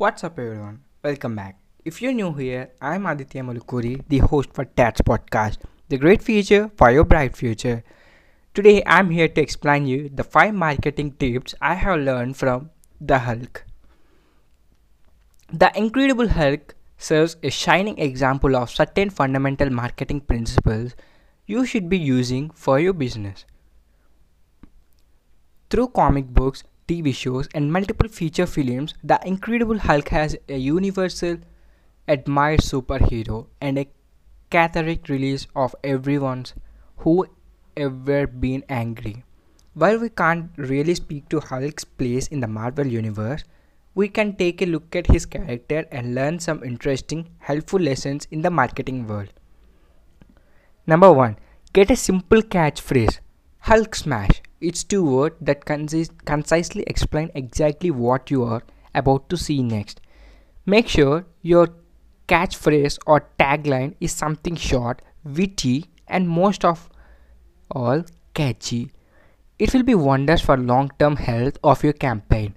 What's up, everyone? Welcome back. If you're new here, I'm Aditya Malukuri, the host for Tats Podcast, the great future for your bright future. Today, I'm here to explain you the five marketing tips I have learned from the Hulk. The Incredible Hulk serves a shining example of certain fundamental marketing principles you should be using for your business. Through comic books, TV shows, and multiple feature films, The Incredible Hulk has a universal admired superhero and a cathartic release of everyone's who ever been angry. While we can't really speak to Hulk's place in the Marvel universe, we can take a look at his character and learn some interesting, helpful lessons in the marketing world. Number 1. Get a simple catchphrase Hulk Smash. It's two words that concis- concisely explain exactly what you are about to see next. Make sure your catchphrase or tagline is something short, witty, and most of all catchy. It will be wonders for long-term health of your campaign.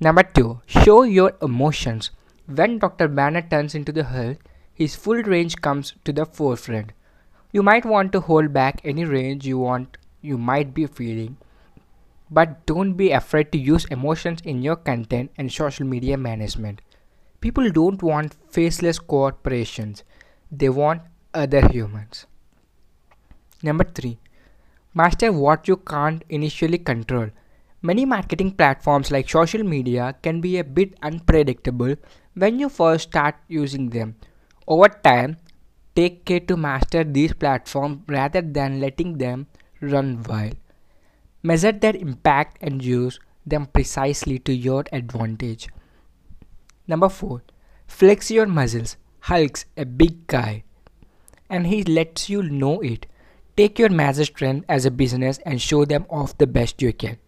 Number 2. Show your emotions. When Dr. Banner turns into the Hulk, his full range comes to the forefront. You might want to hold back any range you want you might be feeling. But don't be afraid to use emotions in your content and social media management. People don't want faceless corporations, they want other humans. Number 3. Master what you can't initially control. Many marketing platforms like social media can be a bit unpredictable when you first start using them. Over time, take care to master these platforms rather than letting them run wild. Measure their impact and use them precisely to your advantage. Number 4. Flex your muscles. Hulk's a big guy and he lets you know it. Take your massive strength as a business and show them off the best you can.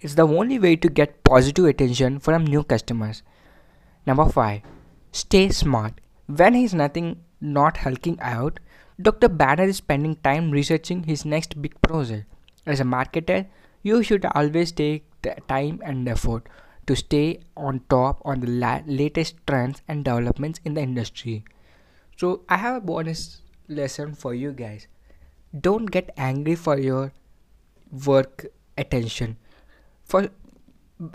It's the only way to get positive attention from new customers. Number 5. Stay smart. When he's nothing not hulking out, Dr. Banner is spending time researching his next big project. As a marketer, you should always take the time and effort to stay on top on the la- latest trends and developments in the industry. So, I have a bonus lesson for you guys. Don't get angry for your work attention. For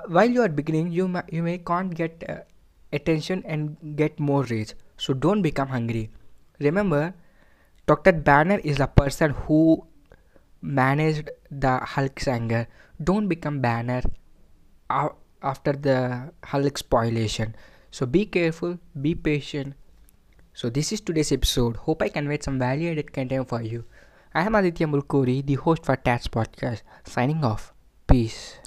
while you are beginning, you ma- you may can't get uh, attention and get more rage. So don't become hungry. Remember, Dr. Banner is the person who managed the Hulk's anger. Don't become Banner after the Hulk spoilation. So be careful, be patient. So this is today's episode. Hope I conveyed some value added content for you. I am Aditya Mulkuri, the host for Tats Podcast. Signing off. Peace.